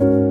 you